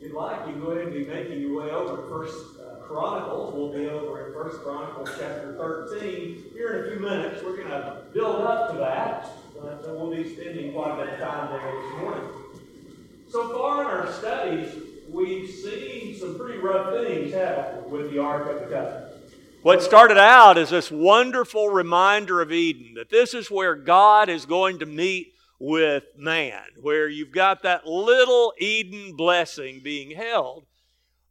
you'd like, you can go ahead and be making your way over to First uh, Chronicles. We'll be over in First Chronicles chapter 13 here in a few minutes. We're going to build up to that, uh, we'll be spending quite a bit of time there this morning. So far in our studies, we've seen some pretty rough things happen with the Ark of the Covenant. What started out as this wonderful reminder of Eden, that this is where God is going to meet with man, where you've got that little Eden blessing being held.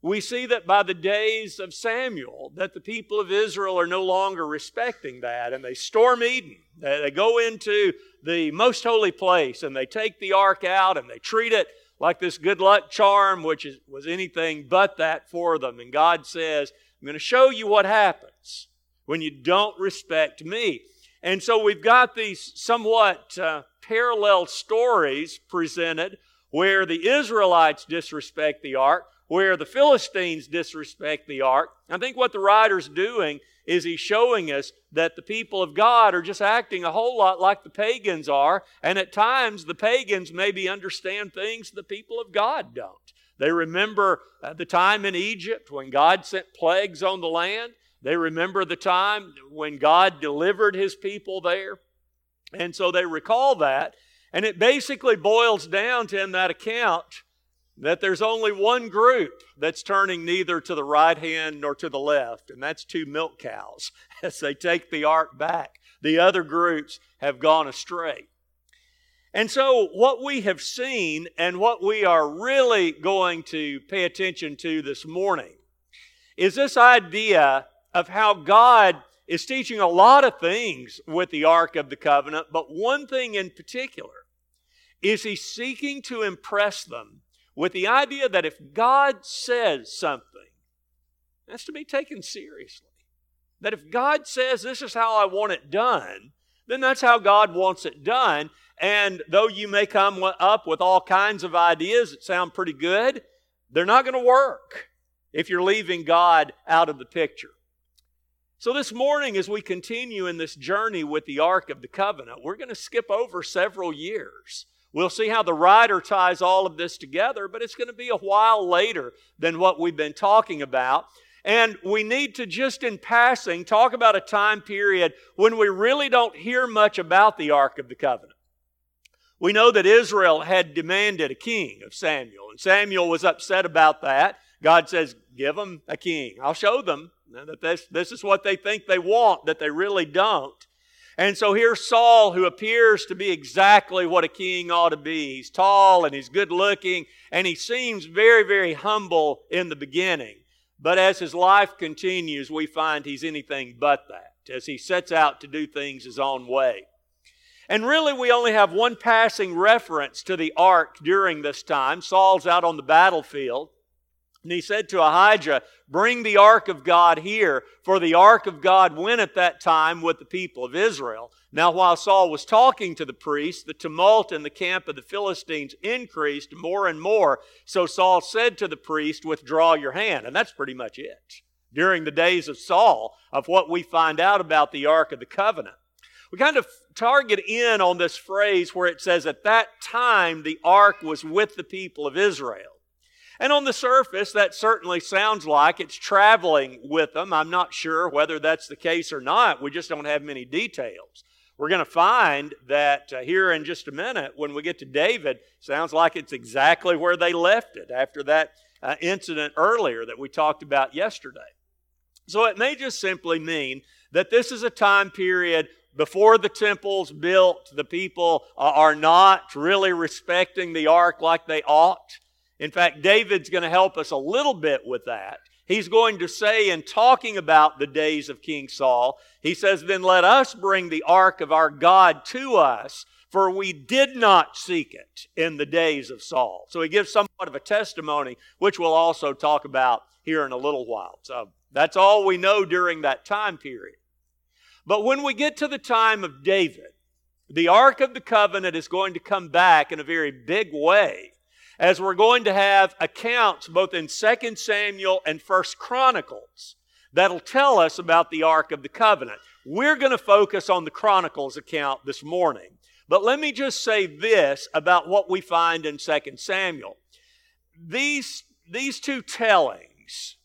We see that by the days of Samuel, that the people of Israel are no longer respecting that, and they storm Eden. They go into the most holy place, and they take the ark out, and they treat it like this good luck charm, which is, was anything but that for them. And God says, I'm going to show you what happens when you don't respect me. And so we've got these somewhat uh, parallel stories presented where the Israelites disrespect the ark, where the Philistines disrespect the ark. I think what the writer's doing is he's showing us that the people of God are just acting a whole lot like the pagans are, and at times the pagans maybe understand things the people of God don't. They remember uh, the time in Egypt when God sent plagues on the land. They remember the time when God delivered his people there. And so they recall that. And it basically boils down to in that account that there's only one group that's turning neither to the right hand nor to the left, and that's two milk cows as they take the ark back. The other groups have gone astray. And so, what we have seen and what we are really going to pay attention to this morning is this idea of how God is teaching a lot of things with the Ark of the Covenant, but one thing in particular is He's seeking to impress them with the idea that if God says something, that's to be taken seriously. That if God says this is how I want it done, then that's how God wants it done. And though you may come up with all kinds of ideas that sound pretty good, they're not going to work if you're leaving God out of the picture. So, this morning, as we continue in this journey with the Ark of the Covenant, we're going to skip over several years. We'll see how the writer ties all of this together, but it's going to be a while later than what we've been talking about. And we need to just in passing talk about a time period when we really don't hear much about the Ark of the Covenant. We know that Israel had demanded a king of Samuel, and Samuel was upset about that. God says, Give them a king. I'll show them that this, this is what they think they want, that they really don't. And so here's Saul, who appears to be exactly what a king ought to be. He's tall and he's good looking, and he seems very, very humble in the beginning. But as his life continues, we find he's anything but that, as he sets out to do things his own way. And really, we only have one passing reference to the ark during this time. Saul's out on the battlefield. And he said to Ahijah, Bring the ark of God here, for the ark of God went at that time with the people of Israel. Now, while Saul was talking to the priest, the tumult in the camp of the Philistines increased more and more. So Saul said to the priest, Withdraw your hand. And that's pretty much it. During the days of Saul, of what we find out about the Ark of the Covenant. We kind of target in on this phrase where it says, At that time the ark was with the people of Israel. And on the surface, that certainly sounds like it's traveling with them. I'm not sure whether that's the case or not. We just don't have many details. We're going to find that uh, here in just a minute, when we get to David, sounds like it's exactly where they left it after that uh, incident earlier that we talked about yesterday. So it may just simply mean that this is a time period before the temple's built, the people are not really respecting the ark like they ought. In fact, David's going to help us a little bit with that. He's going to say, in talking about the days of King Saul, he says, Then let us bring the ark of our God to us, for we did not seek it in the days of Saul. So he gives somewhat of a testimony, which we'll also talk about here in a little while. So that's all we know during that time period. But when we get to the time of David, the Ark of the Covenant is going to come back in a very big way as we're going to have accounts both in 2 Samuel and 1 Chronicles that'll tell us about the Ark of the Covenant. We're going to focus on the Chronicles account this morning. But let me just say this about what we find in 2 Samuel. These these two tellings,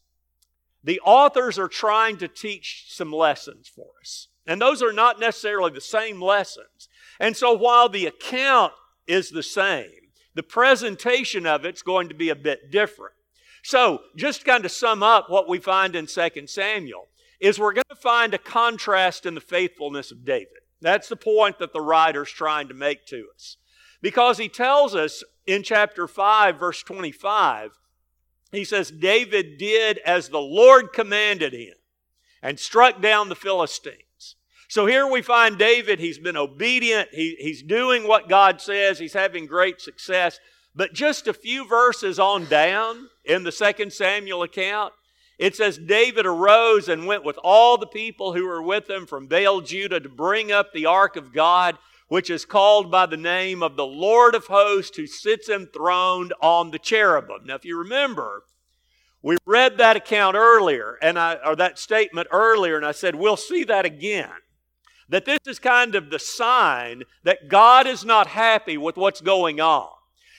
the authors are trying to teach some lessons for us. And those are not necessarily the same lessons. And so while the account is the same, the presentation of it's going to be a bit different. So, just kind of sum up what we find in 2 Samuel is we're going to find a contrast in the faithfulness of David. That's the point that the writer's trying to make to us. Because he tells us in chapter 5, verse 25, he says, David did as the Lord commanded him and struck down the Philistines. So here we find David, he's been obedient, he, he's doing what God says, he's having great success. But just a few verses on down in the second Samuel account, it says David arose and went with all the people who were with him from Baal Judah to bring up the ark of God, which is called by the name of the Lord of hosts who sits enthroned on the cherubim. Now, if you remember, we read that account earlier, and I, or that statement earlier, and I said, we'll see that again. That this is kind of the sign that God is not happy with what's going on.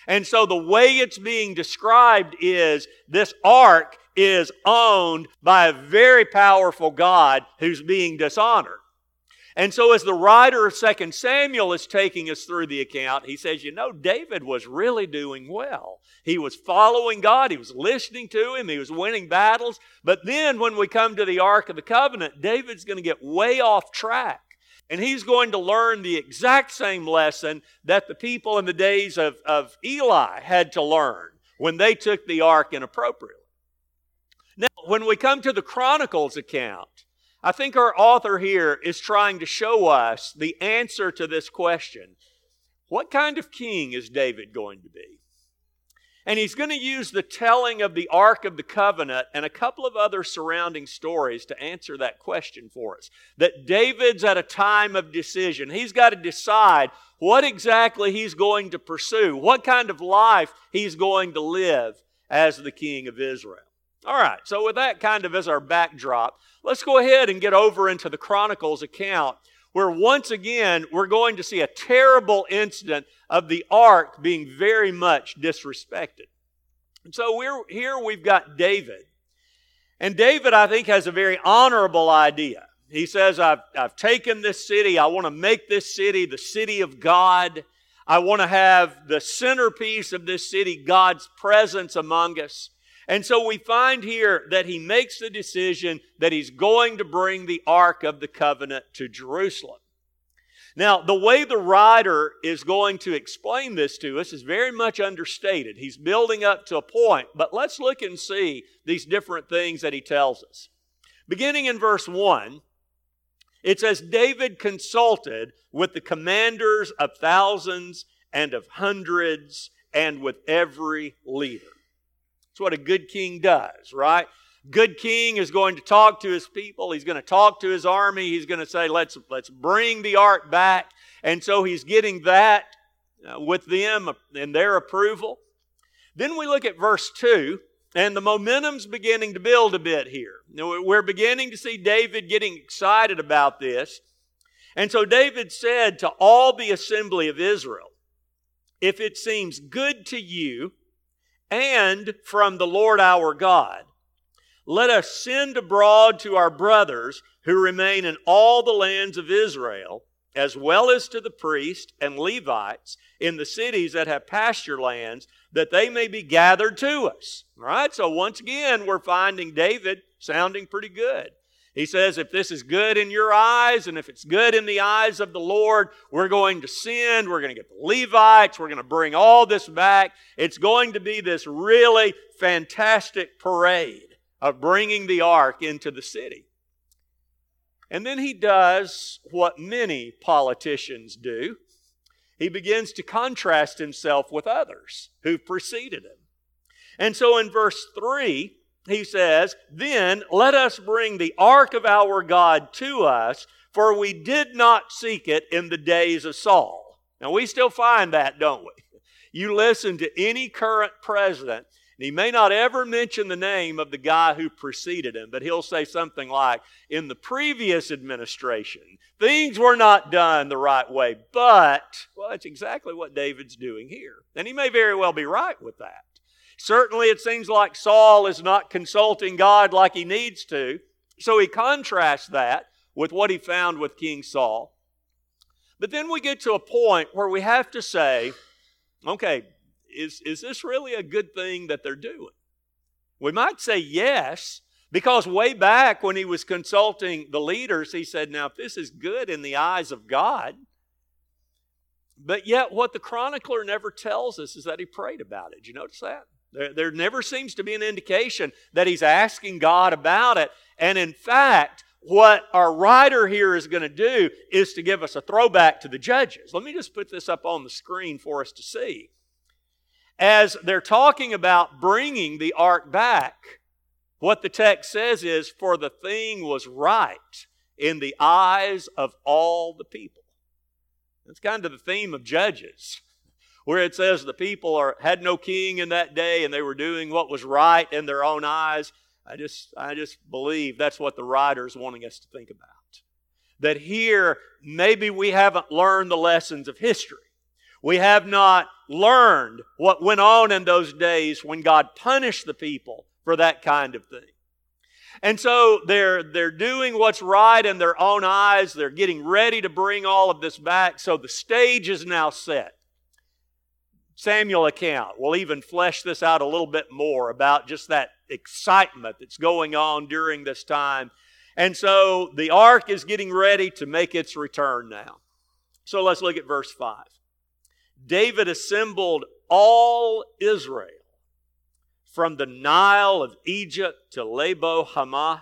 And so the way it's being described is this ark is owned by a very powerful God who's being dishonored. And so, as the writer of 2 Samuel is taking us through the account, he says, You know, David was really doing well. He was following God, he was listening to him, he was winning battles. But then, when we come to the Ark of the Covenant, David's going to get way off track. And he's going to learn the exact same lesson that the people in the days of, of Eli had to learn when they took the ark inappropriately. Now, when we come to the Chronicles account, I think our author here is trying to show us the answer to this question What kind of king is David going to be? And he's going to use the telling of the Ark of the Covenant and a couple of other surrounding stories to answer that question for us. That David's at a time of decision. He's got to decide what exactly he's going to pursue, what kind of life he's going to live as the king of Israel. All right, so with that kind of as our backdrop, let's go ahead and get over into the Chronicles account where once again we're going to see a terrible incident of the ark being very much disrespected. And so we're here we've got David. And David, I think, has a very honorable idea. He says, I've, I've taken this city, I want to make this city the city of God. I want to have the centerpiece of this city, God's presence among us. And so we find here that he makes the decision that he's going to bring the Ark of the Covenant to Jerusalem. Now, the way the writer is going to explain this to us is very much understated. He's building up to a point, but let's look and see these different things that he tells us. Beginning in verse 1, it says, David consulted with the commanders of thousands and of hundreds and with every leader. That's what a good king does, right? Good king is going to talk to his people. He's going to talk to his army. He's going to say, let's, let's bring the ark back. And so he's getting that uh, with them and their approval. Then we look at verse 2, and the momentum's beginning to build a bit here. We're beginning to see David getting excited about this. And so David said to all the assembly of Israel, If it seems good to you, and from the Lord our God. Let us send abroad to our brothers who remain in all the lands of Israel, as well as to the priests and Levites in the cities that have pasture lands, that they may be gathered to us. All right, so once again, we're finding David sounding pretty good. He says, if this is good in your eyes and if it's good in the eyes of the Lord, we're going to send, we're going to get the Levites, we're going to bring all this back. It's going to be this really fantastic parade of bringing the ark into the city. And then he does what many politicians do. He begins to contrast himself with others who've preceded him. And so in verse 3, he says, Then let us bring the ark of our God to us, for we did not seek it in the days of Saul. Now, we still find that, don't we? You listen to any current president, and he may not ever mention the name of the guy who preceded him, but he'll say something like, In the previous administration, things were not done the right way, but, well, that's exactly what David's doing here. And he may very well be right with that. Certainly, it seems like Saul is not consulting God like he needs to. So he contrasts that with what he found with King Saul. But then we get to a point where we have to say, okay, is, is this really a good thing that they're doing? We might say yes, because way back when he was consulting the leaders, he said, Now, if this is good in the eyes of God, but yet what the chronicler never tells us is that he prayed about it. Did you notice that? There, there never seems to be an indication that he's asking God about it. And in fact, what our writer here is going to do is to give us a throwback to the judges. Let me just put this up on the screen for us to see as they're talking about bringing the ark back, what the text says is, For the thing was right in the eyes of all the people. That's kind of the theme of Judges, where it says the people are, had no king in that day and they were doing what was right in their own eyes. I just, I just believe that's what the writer is wanting us to think about. That here, maybe we haven't learned the lessons of history. We have not learned what went on in those days when God punished the people for that kind of thing. And so they're, they're doing what's right in their own eyes. They're getting ready to bring all of this back. So the stage is now set. Samuel account We'll even flesh this out a little bit more about just that excitement that's going on during this time. And so the ark is getting ready to make its return now. So let's look at verse 5. David assembled all Israel from the Nile of Egypt to Lebo Hamath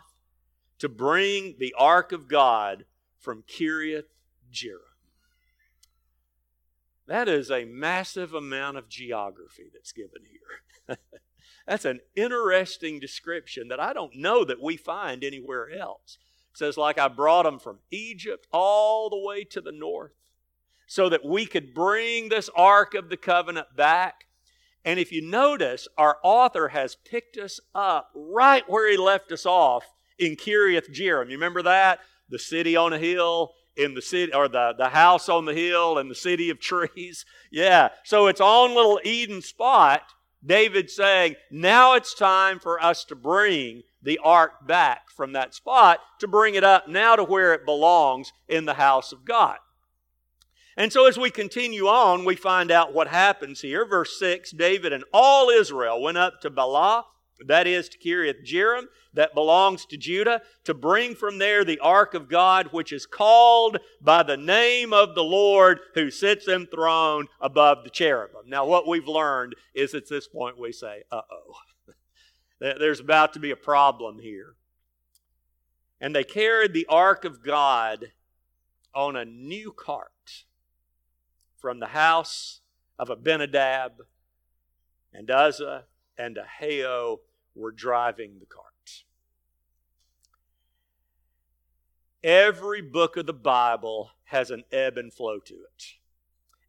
to bring the ark of God from Kiriath Jearim. That is a massive amount of geography that's given here. that's an interesting description that I don't know that we find anywhere else. It says, like I brought them from Egypt all the way to the north so that we could bring this Ark of the Covenant back. And if you notice, our author has picked us up right where he left us off in Kiriath Jearim. You remember that? The city on a hill, in the city, or the, the house on the hill, and the city of trees. Yeah. So its own little Eden spot. David saying, now it's time for us to bring the ark back from that spot to bring it up now to where it belongs in the house of God. And so as we continue on, we find out what happens here. Verse 6 David and all Israel went up to Baalah, that is to Kiriath Jearim, that belongs to Judah, to bring from there the ark of God, which is called by the name of the Lord who sits enthroned above the cherubim. Now, what we've learned is at this point we say, uh oh, there's about to be a problem here. And they carried the ark of God on a new cart from the house of Abinadab, and Uzzah and Ahio were driving the cart. Every book of the Bible has an ebb and flow to it.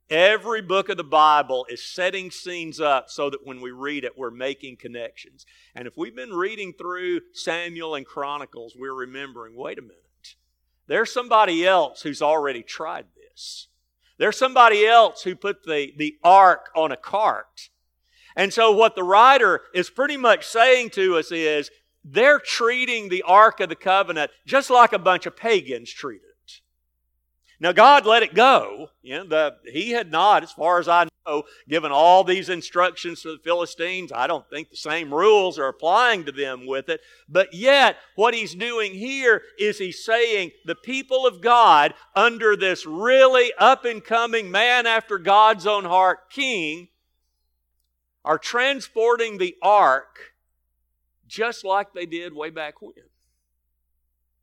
Every book of the Bible is setting scenes up so that when we read it, we're making connections. And if we've been reading through Samuel and Chronicles, we're remembering wait a minute, there's somebody else who's already tried this. There's somebody else who put the, the ark on a cart. And so, what the writer is pretty much saying to us is they're treating the Ark of the Covenant just like a bunch of pagans treated. It. Now, God let it go. You know, the, he had not, as far as I know, given all these instructions to the Philistines. I don't think the same rules are applying to them with it. But yet, what he's doing here is he's saying the people of God, under this really up and coming man after God's own heart king, are transporting the ark just like they did way back when.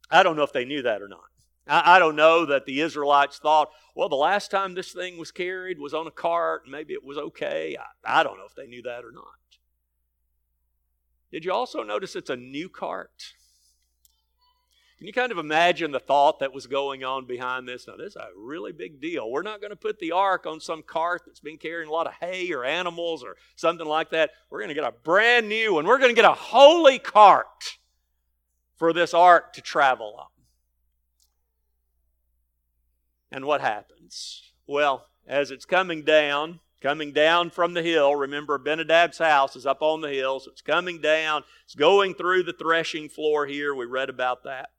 I don't know if they knew that or not. I, I don't know that the Israelites thought, well, the last time this thing was carried was on a cart, maybe it was okay. I, I don't know if they knew that or not. Did you also notice it's a new cart? Can you kind of imagine the thought that was going on behind this? Now, this is a really big deal. We're not going to put the ark on some cart that's been carrying a lot of hay or animals or something like that. We're going to get a brand new one. We're going to get a holy cart for this ark to travel on. And what happens? Well, as it's coming down coming down from the hill. Remember, Abinadab's house is up on the hill, so it's coming down. It's going through the threshing floor here. We read about that.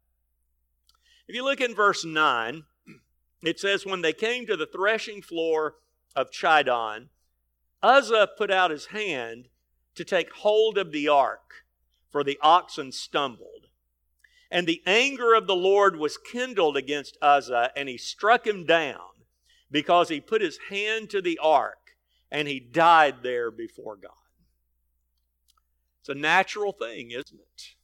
If you look in verse 9, it says, When they came to the threshing floor of Chidon, Uzzah put out his hand to take hold of the ark, for the oxen stumbled. And the anger of the Lord was kindled against Uzzah, and he struck him down because he put his hand to the ark, and he died there before God. It's a natural thing, isn't it?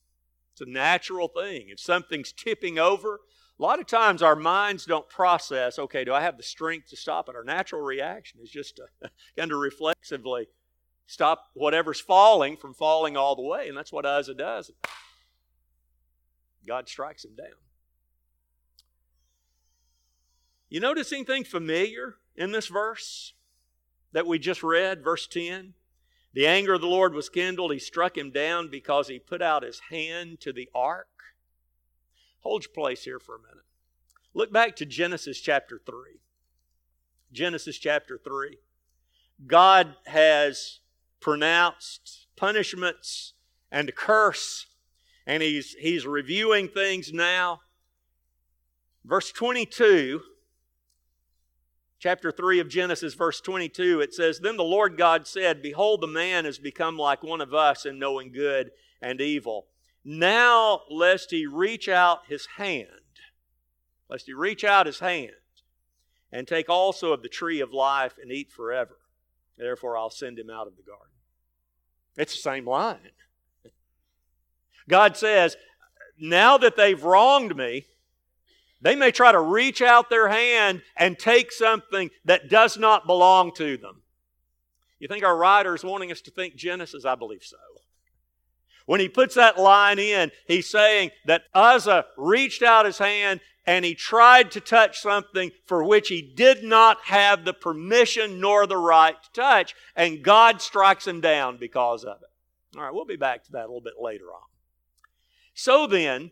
It's a natural thing. If something's tipping over, a lot of times our minds don't process, okay, do I have the strength to stop it? Our natural reaction is just to kind of reflexively stop whatever's falling from falling all the way. And that's what Uzzah does. God strikes him down. You notice anything familiar in this verse that we just read, verse 10? The anger of the Lord was kindled. He struck him down because he put out his hand to the ark. Hold your place here for a minute. Look back to Genesis chapter 3. Genesis chapter 3. God has pronounced punishments and a curse, and he's, he's reviewing things now. Verse 22, chapter 3 of Genesis, verse 22, it says, Then the Lord God said, Behold, the man has become like one of us in knowing good and evil. Now, lest he reach out his hand, lest he reach out his hand and take also of the tree of life and eat forever. Therefore, I'll send him out of the garden. It's the same line. God says, now that they've wronged me, they may try to reach out their hand and take something that does not belong to them. You think our writer is wanting us to think Genesis? I believe so. When he puts that line in, he's saying that Uzzah reached out his hand and he tried to touch something for which he did not have the permission nor the right to touch, and God strikes him down because of it. All right, we'll be back to that a little bit later on. So then,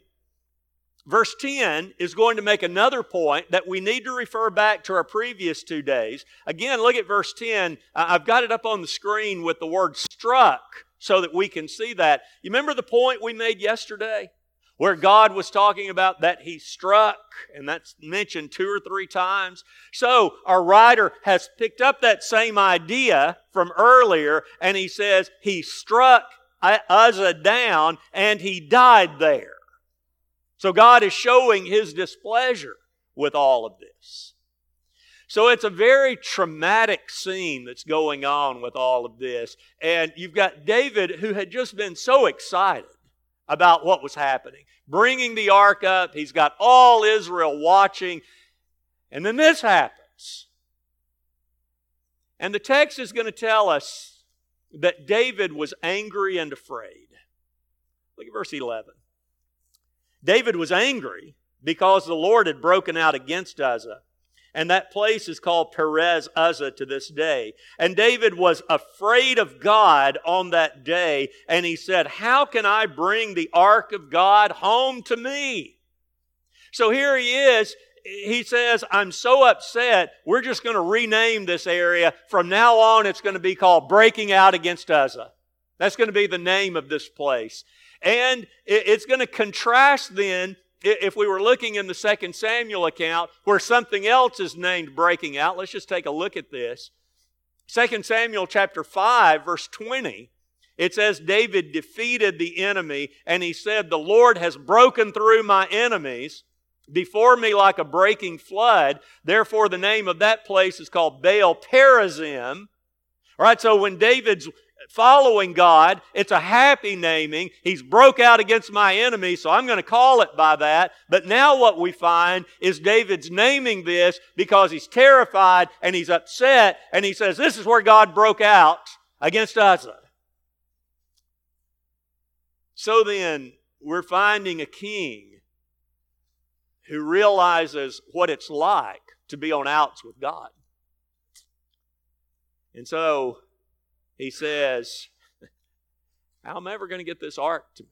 verse 10 is going to make another point that we need to refer back to our previous two days. Again, look at verse 10. I've got it up on the screen with the word struck so that we can see that. You remember the point we made yesterday? Where God was talking about that He struck, and that's mentioned two or three times. So, our writer has picked up that same idea from earlier, and he says He struck Uzzah down and he died there. So, God is showing His displeasure with all of this. So it's a very traumatic scene that's going on with all of this. And you've got David who had just been so excited about what was happening, bringing the ark up. He's got all Israel watching. And then this happens. And the text is going to tell us that David was angry and afraid. Look at verse 11. David was angry because the Lord had broken out against Uzzah and that place is called Perez Uzzah to this day. And David was afraid of God on that day, and he said, How can I bring the ark of God home to me? So here he is. He says, I'm so upset, we're just going to rename this area. From now on, it's going to be called Breaking Out Against Uzzah. That's going to be the name of this place. And it's going to contrast then if we were looking in the second Samuel account where something else is named breaking out, let's just take a look at this. Second Samuel chapter 5 verse 20 it says David defeated the enemy and he said the Lord has broken through my enemies before me like a breaking flood therefore the name of that place is called Baal Perazim all right so when David's following God. It's a happy naming. He's broke out against my enemy, so I'm going to call it by that. But now what we find is David's naming this because he's terrified and he's upset, and he says, This is where God broke out against us. So then, we're finding a king who realizes what it's like to be on outs with God. And so he says, How am I ever going to get this ark to me?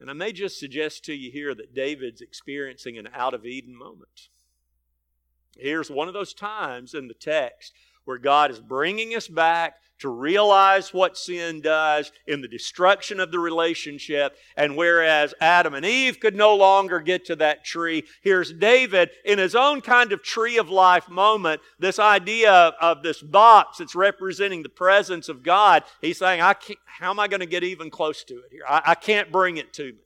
And I may just suggest to you here that David's experiencing an out of Eden moment. Here's one of those times in the text where God is bringing us back to realize what sin does in the destruction of the relationship. And whereas Adam and Eve could no longer get to that tree, here's David in his own kind of tree of life moment, this idea of this box that's representing the presence of God. He's saying, I can't, How am I going to get even close to it here? I, I can't bring it to me.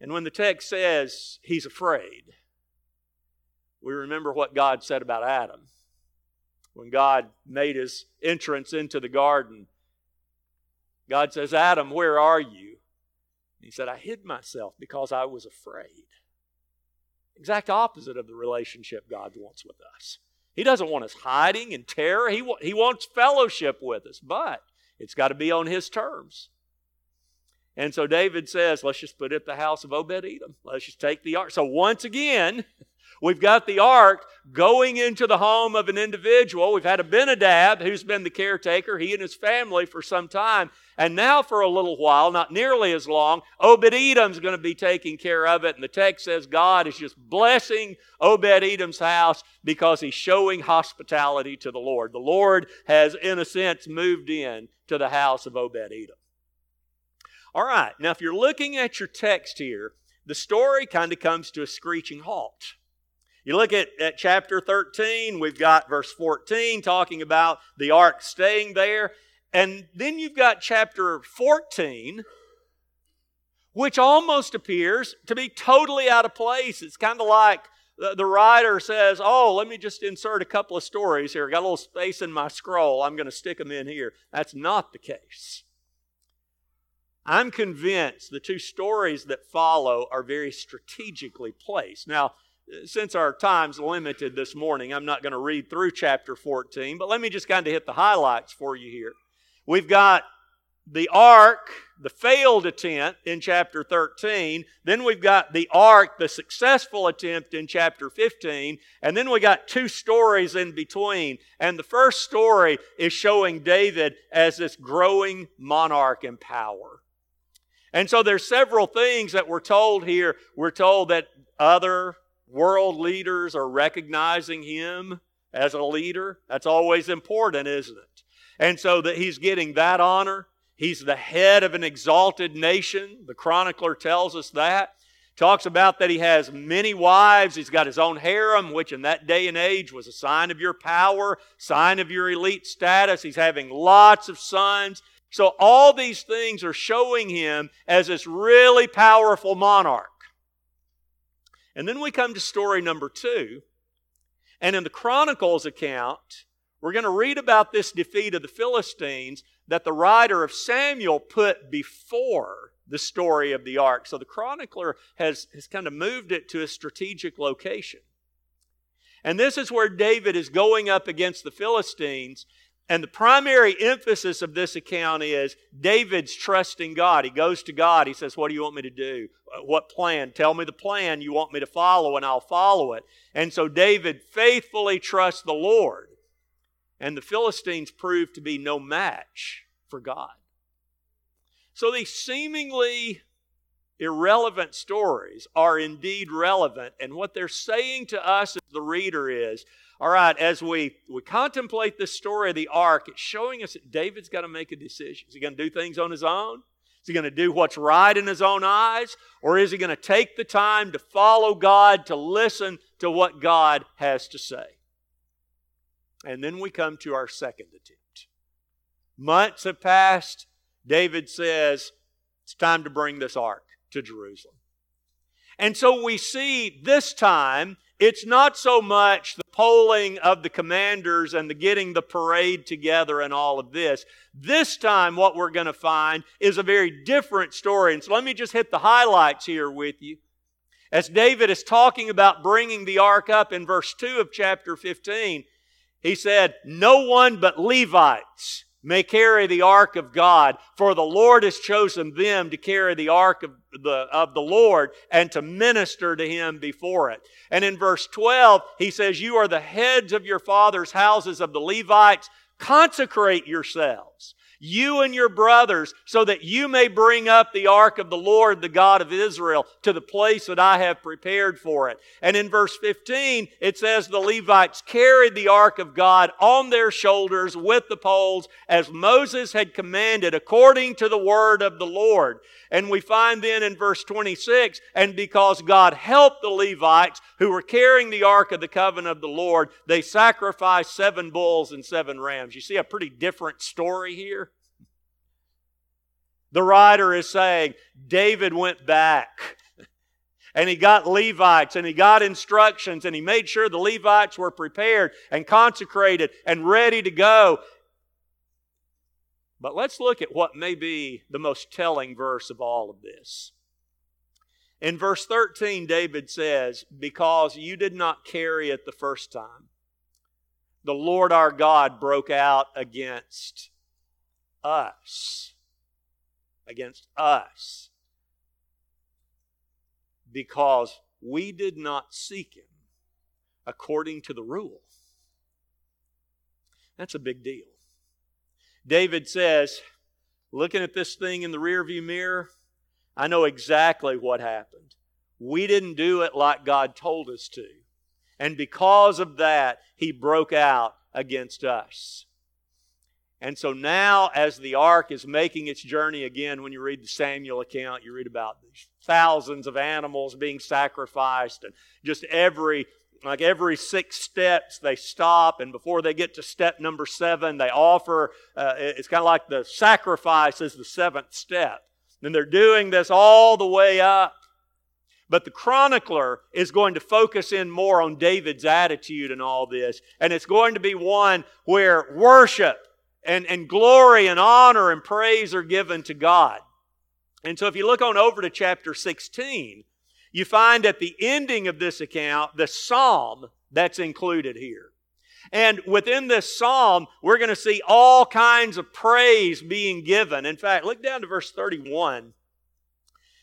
And when the text says he's afraid, we remember what God said about Adam. When God made his entrance into the garden, God says, Adam, where are you? he said, I hid myself because I was afraid. Exact opposite of the relationship God wants with us. He doesn't want us hiding in terror. He, he wants fellowship with us, but it's got to be on His terms. And so David says, let's just put it at the house of Obed Edom. Let's just take the ark. So once again, We've got the ark going into the home of an individual. We've had Abinadab, who's been the caretaker, he and his family for some time. And now, for a little while, not nearly as long, Obed Edom's going to be taking care of it. And the text says God is just blessing Obed Edom's house because he's showing hospitality to the Lord. The Lord has, in a sense, moved in to the house of Obed Edom. All right, now if you're looking at your text here, the story kind of comes to a screeching halt. You look at, at chapter 13, we've got verse 14 talking about the ark staying there. And then you've got chapter 14, which almost appears to be totally out of place. It's kind of like the, the writer says, Oh, let me just insert a couple of stories here. Got a little space in my scroll. I'm going to stick them in here. That's not the case. I'm convinced the two stories that follow are very strategically placed. Now, since our time's limited this morning, I'm not going to read through chapter 14, but let me just kind of hit the highlights for you here. We've got the ark, the failed attempt in chapter 13. Then we've got the ark, the successful attempt in chapter 15. And then we got two stories in between. And the first story is showing David as this growing monarch in power. And so there's several things that we're told here. We're told that other world leaders are recognizing him as a leader. That's always important, isn't it? And so that he's getting that honor. He's the head of an exalted nation. The chronicler tells us that. Talks about that he has many wives. He's got his own harem, which in that day and age was a sign of your power, sign of your elite status. He's having lots of sons. So all these things are showing him as this really powerful monarch. And then we come to story number two. And in the Chronicles account, we're going to read about this defeat of the Philistines that the writer of Samuel put before the story of the ark. So the chronicler has, has kind of moved it to a strategic location. And this is where David is going up against the Philistines, and the primary emphasis of this account is David's trusting God. He goes to God. He says, What do you want me to do? Uh, what plan? Tell me the plan you want me to follow, and I'll follow it. And so David faithfully trusts the Lord. And the Philistines proved to be no match for God. So these seemingly irrelevant stories are indeed relevant. And what they're saying to us as the reader is all right, as we, we contemplate this story of the ark, it's showing us that David's got to make a decision. Is he going to do things on his own? Is he going to do what's right in his own eyes? Or is he going to take the time to follow God, to listen to what God has to say? And then we come to our second attempt. Months have passed. David says, It's time to bring this ark to Jerusalem. And so we see this time it's not so much the polling of the commanders and the getting the parade together and all of this. This time, what we're going to find is a very different story. And so let me just hit the highlights here with you. As David is talking about bringing the ark up in verse 2 of chapter 15, he said, No one but Levites may carry the ark of God, for the Lord has chosen them to carry the ark of the, of the Lord and to minister to him before it. And in verse 12, he says, You are the heads of your father's houses of the Levites. Consecrate yourselves. You and your brothers, so that you may bring up the ark of the Lord, the God of Israel, to the place that I have prepared for it. And in verse 15, it says the Levites carried the ark of God on their shoulders with the poles, as Moses had commanded, according to the word of the Lord. And we find then in verse 26, and because God helped the Levites who were carrying the ark of the covenant of the Lord, they sacrificed seven bulls and seven rams. You see a pretty different story here? The writer is saying David went back and he got Levites and he got instructions and he made sure the Levites were prepared and consecrated and ready to go. But let's look at what may be the most telling verse of all of this. In verse 13, David says, Because you did not carry it the first time, the Lord our God broke out against us. Against us. Because we did not seek him according to the rule. That's a big deal. David says, looking at this thing in the rearview mirror, I know exactly what happened. We didn't do it like God told us to. And because of that, he broke out against us. And so now, as the ark is making its journey again, when you read the Samuel account, you read about thousands of animals being sacrificed and just every like every six steps they stop and before they get to step number seven they offer uh, it's kind of like the sacrifice is the seventh step. And they're doing this all the way up. But the chronicler is going to focus in more on david's attitude and all this. And it's going to be one where worship and, and glory and honor and praise are given to god and so if you look on over to chapter 16 you find at the ending of this account the psalm that's included here. And within this psalm, we're going to see all kinds of praise being given. In fact, look down to verse 31.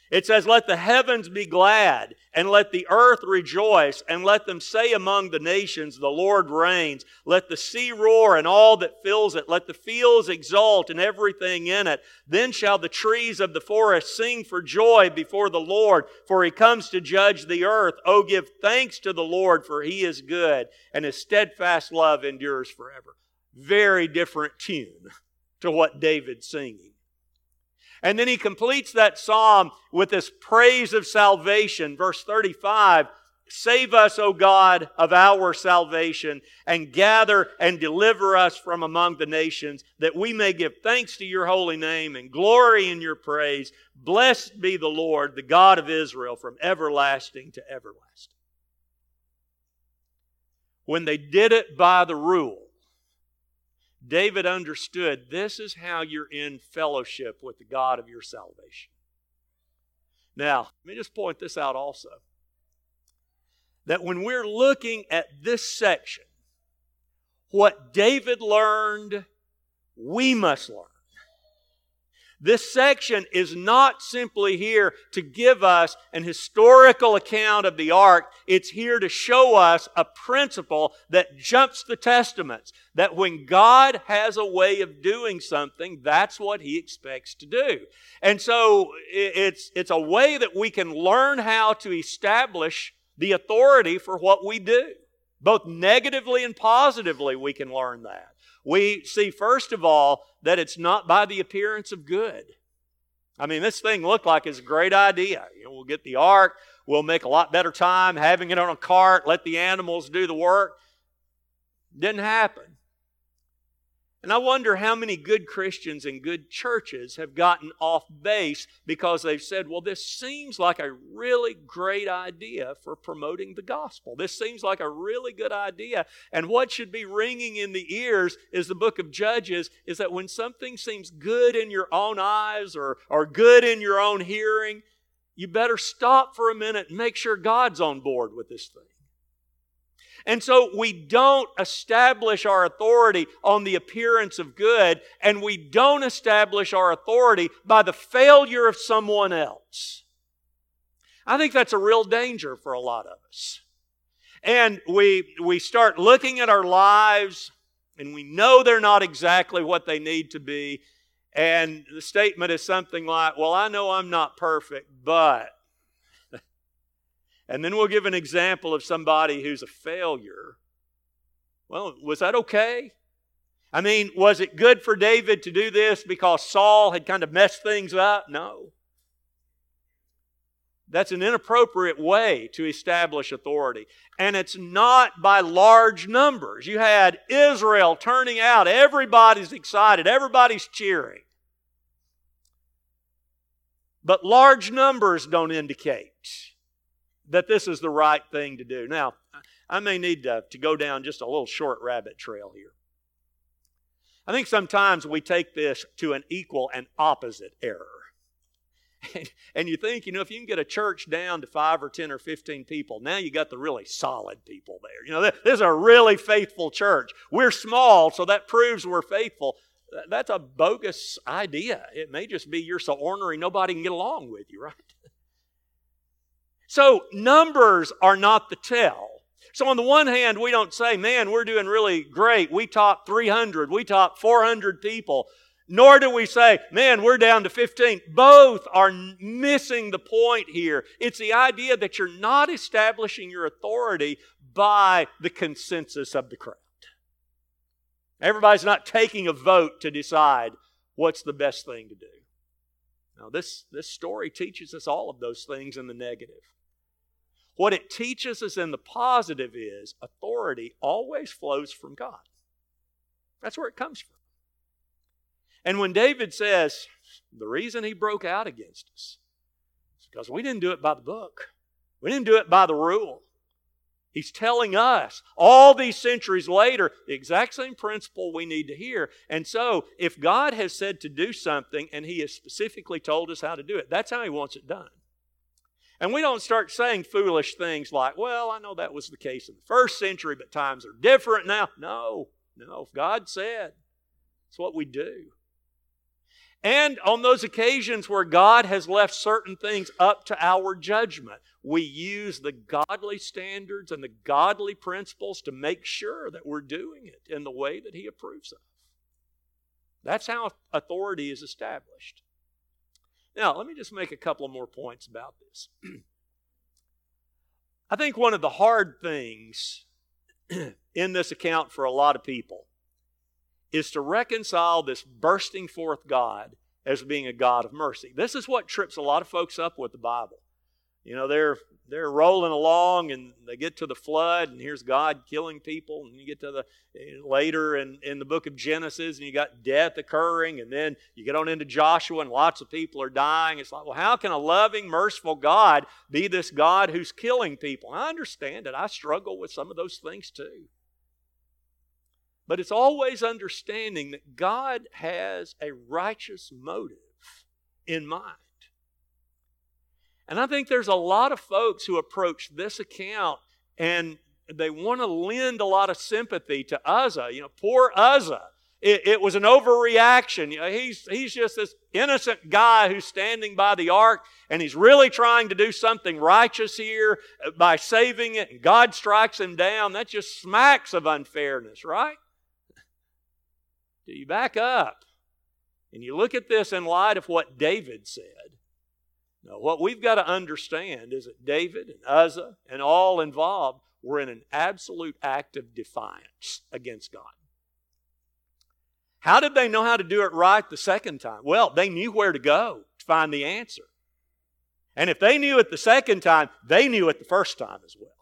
It says, Let the heavens be glad, and let the earth rejoice, and let them say among the nations, The Lord reigns. Let the sea roar and all that fills it. Let the fields exult and everything in it. Then shall the trees of the forest sing for joy before the Lord, for he comes to judge the earth. Oh, give thanks to the Lord, for he is good, and his steadfast love endures forever. Very different tune to what David's singing. And then he completes that psalm with this praise of salvation. Verse 35 Save us, O God, of our salvation, and gather and deliver us from among the nations, that we may give thanks to your holy name and glory in your praise. Blessed be the Lord, the God of Israel, from everlasting to everlasting. When they did it by the rule, David understood this is how you're in fellowship with the God of your salvation. Now, let me just point this out also. That when we're looking at this section, what David learned, we must learn. This section is not simply here to give us an historical account of the ark. It's here to show us a principle that jumps the testaments. That when God has a way of doing something, that's what He expects to do. And so it's, it's a way that we can learn how to establish the authority for what we do. Both negatively and positively, we can learn that we see, first of all, that it's not by the appearance of good. I mean, this thing looked like it's a great idea. You know, we'll get the ark, we'll make a lot better time having it on a cart, let the animals do the work. Didn't happen. And I wonder how many good Christians and good churches have gotten off base because they've said, well, this seems like a really great idea for promoting the gospel. This seems like a really good idea. And what should be ringing in the ears is the book of Judges is that when something seems good in your own eyes or, or good in your own hearing, you better stop for a minute and make sure God's on board with this thing. And so we don't establish our authority on the appearance of good, and we don't establish our authority by the failure of someone else. I think that's a real danger for a lot of us. And we, we start looking at our lives, and we know they're not exactly what they need to be, And the statement is something like, Well, I know I'm not perfect, but. And then we'll give an example of somebody who's a failure. Well, was that okay? I mean, was it good for David to do this because Saul had kind of messed things up? No. That's an inappropriate way to establish authority. And it's not by large numbers. You had Israel turning out, everybody's excited, everybody's cheering. But large numbers don't indicate that this is the right thing to do. Now, I may need to, to go down just a little short rabbit trail here. I think sometimes we take this to an equal and opposite error. And, you think, you know, if you can get a church down to five or 10 or 15 people, now you got the really solid people there. You know, this is a really faithful church. We're small, so that proves we're faithful. That's a bogus idea. It may just be you're so ornery nobody can get along with you, right? So, numbers are not the tell. So, on the one hand, we don't say, man, we're doing really great. We taught 300, we taught 400 people. Nor do we say, man, we're down to 15. Both are missing the point here. It's the idea that you're not establishing your authority by the consensus of the crowd. Everybody's not taking a vote to decide what's the best thing to do. Now, this, this story teaches us all of those things in the negative. What it teaches us in the positive is authority always flows from God. That's where it comes from. And when David says, the reason he broke out against us is because we didn't do it by the book, we didn't do it by the rule. He's telling us all these centuries later the exact same principle we need to hear. And so, if God has said to do something and He has specifically told us how to do it, that's how He wants it done. And we don't start saying foolish things like, well, I know that was the case in the first century, but times are different now. No, no. If God said, it's what we do. And on those occasions where God has left certain things up to our judgment, we use the godly standards and the godly principles to make sure that we're doing it in the way that He approves of. That's how authority is established. Now, let me just make a couple more points about this. I think one of the hard things in this account for a lot of people is to reconcile this bursting forth God as being a God of mercy. This is what trips a lot of folks up with the Bible. You know, they're they're rolling along and they get to the flood and here's God killing people and you get to the later in, in the book of Genesis and you got death occurring and then you get on into Joshua and lots of people are dying. It's like, well, how can a loving, merciful God be this God who's killing people? I understand it. I struggle with some of those things too. But it's always understanding that God has a righteous motive in mind. And I think there's a lot of folks who approach this account and they want to lend a lot of sympathy to Uzzah. You know, poor Uzzah. It, it was an overreaction. You know, he's, he's just this innocent guy who's standing by the ark and he's really trying to do something righteous here by saving it, and God strikes him down. That just smacks of unfairness, right? Do you back up and you look at this in light of what David said? Now, what we've got to understand is that David and Uzzah and all involved were in an absolute act of defiance against God. How did they know how to do it right the second time? Well, they knew where to go to find the answer. And if they knew it the second time, they knew it the first time as well.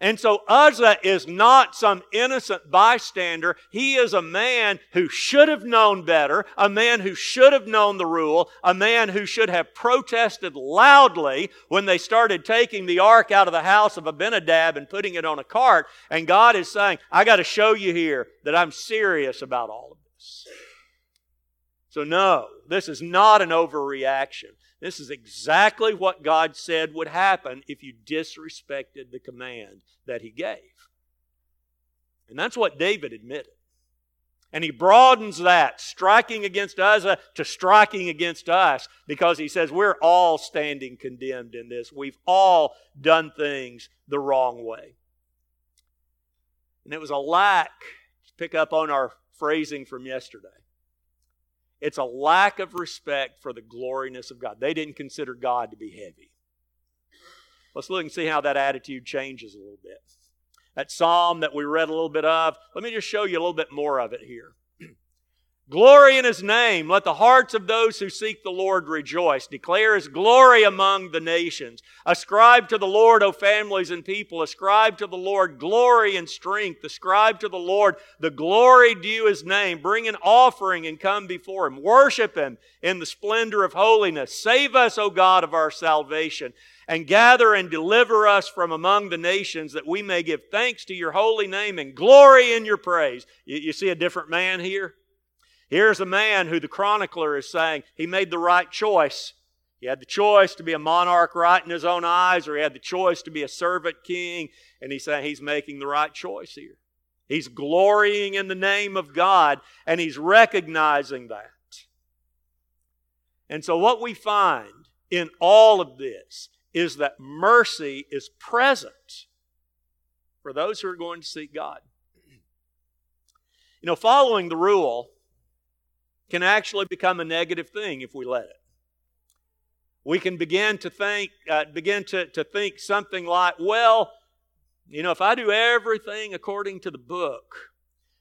And so Uzzah is not some innocent bystander. He is a man who should have known better, a man who should have known the rule, a man who should have protested loudly when they started taking the ark out of the house of Abinadab and putting it on a cart. And God is saying, I got to show you here that I'm serious about all of this. So, no, this is not an overreaction. This is exactly what God said would happen if you disrespected the command that He gave. And that's what David admitted. And he broadens that, striking against Uzzah to striking against us, because he says we're all standing condemned in this. We've all done things the wrong way. And it was a lack, pick up on our phrasing from yesterday, It's a lack of respect for the gloriness of God. They didn't consider God to be heavy. Let's look and see how that attitude changes a little bit. That psalm that we read a little bit of, let me just show you a little bit more of it here. Glory in his name. Let the hearts of those who seek the Lord rejoice. Declare his glory among the nations. Ascribe to the Lord, O families and people. Ascribe to the Lord glory and strength. Ascribe to the Lord the glory due his name. Bring an offering and come before him. Worship him in the splendor of holiness. Save us, O God of our salvation, and gather and deliver us from among the nations that we may give thanks to your holy name and glory in your praise. You, you see a different man here? Here's a man who the chronicler is saying he made the right choice. He had the choice to be a monarch right in his own eyes, or he had the choice to be a servant king, and he's saying he's making the right choice here. He's glorying in the name of God, and he's recognizing that. And so, what we find in all of this is that mercy is present for those who are going to seek God. You know, following the rule can actually become a negative thing if we let it. We can begin to think, uh, begin to, to think something like, well, you know, if I do everything according to the book,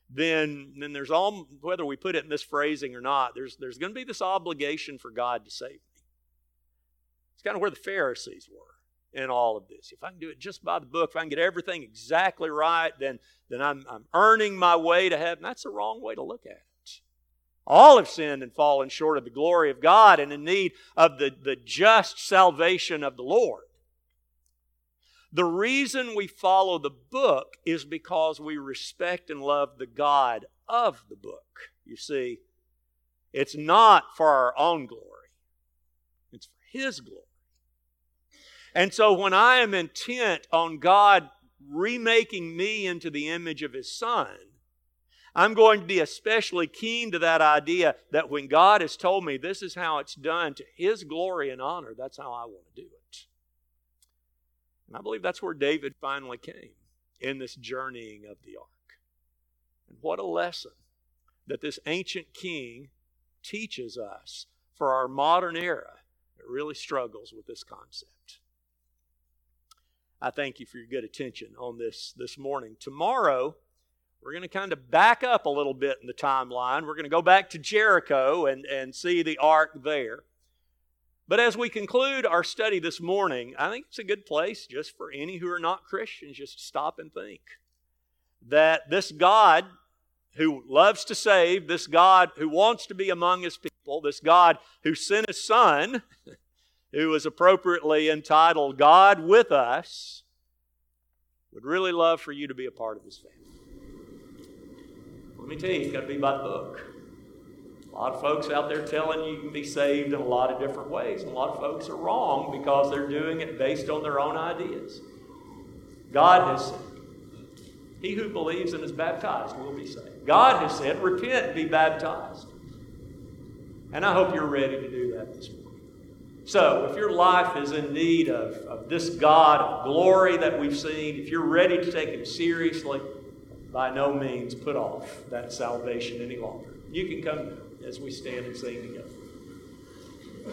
then, then there's all, whether we put it in this phrasing or not, there's, there's going to be this obligation for God to save me. It's kind of where the Pharisees were in all of this. If I can do it just by the book, if I can get everything exactly right, then, then I'm, I'm earning my way to heaven. That's the wrong way to look at it. All have sinned and fallen short of the glory of God and in need of the, the just salvation of the Lord. The reason we follow the book is because we respect and love the God of the book. You see, it's not for our own glory, it's for His glory. And so when I am intent on God remaking me into the image of His Son, I'm going to be especially keen to that idea that when God has told me this is how it's done to His glory and honor, that's how I want to do it. And I believe that's where David finally came in this journeying of the ark. And what a lesson that this ancient king teaches us for our modern era that really struggles with this concept. I thank you for your good attention on this this morning. Tomorrow, we're going to kind of back up a little bit in the timeline. We're going to go back to Jericho and, and see the ark there. But as we conclude our study this morning, I think it's a good place just for any who are not Christians just to stop and think that this God who loves to save, this God who wants to be among his people, this God who sent his Son, who is appropriately entitled God with us, would really love for you to be a part of his family. Let me tell you, it's got to be by the book. A lot of folks out there telling you you can be saved in a lot of different ways. And a lot of folks are wrong because they're doing it based on their own ideas. God has said, He who believes and is baptized will be saved. God has said, Repent, be baptized. And I hope you're ready to do that this morning. So, if your life is in need of, of this God of glory that we've seen, if you're ready to take Him seriously, by no means put off that salvation any longer. You can come as we stand and sing together.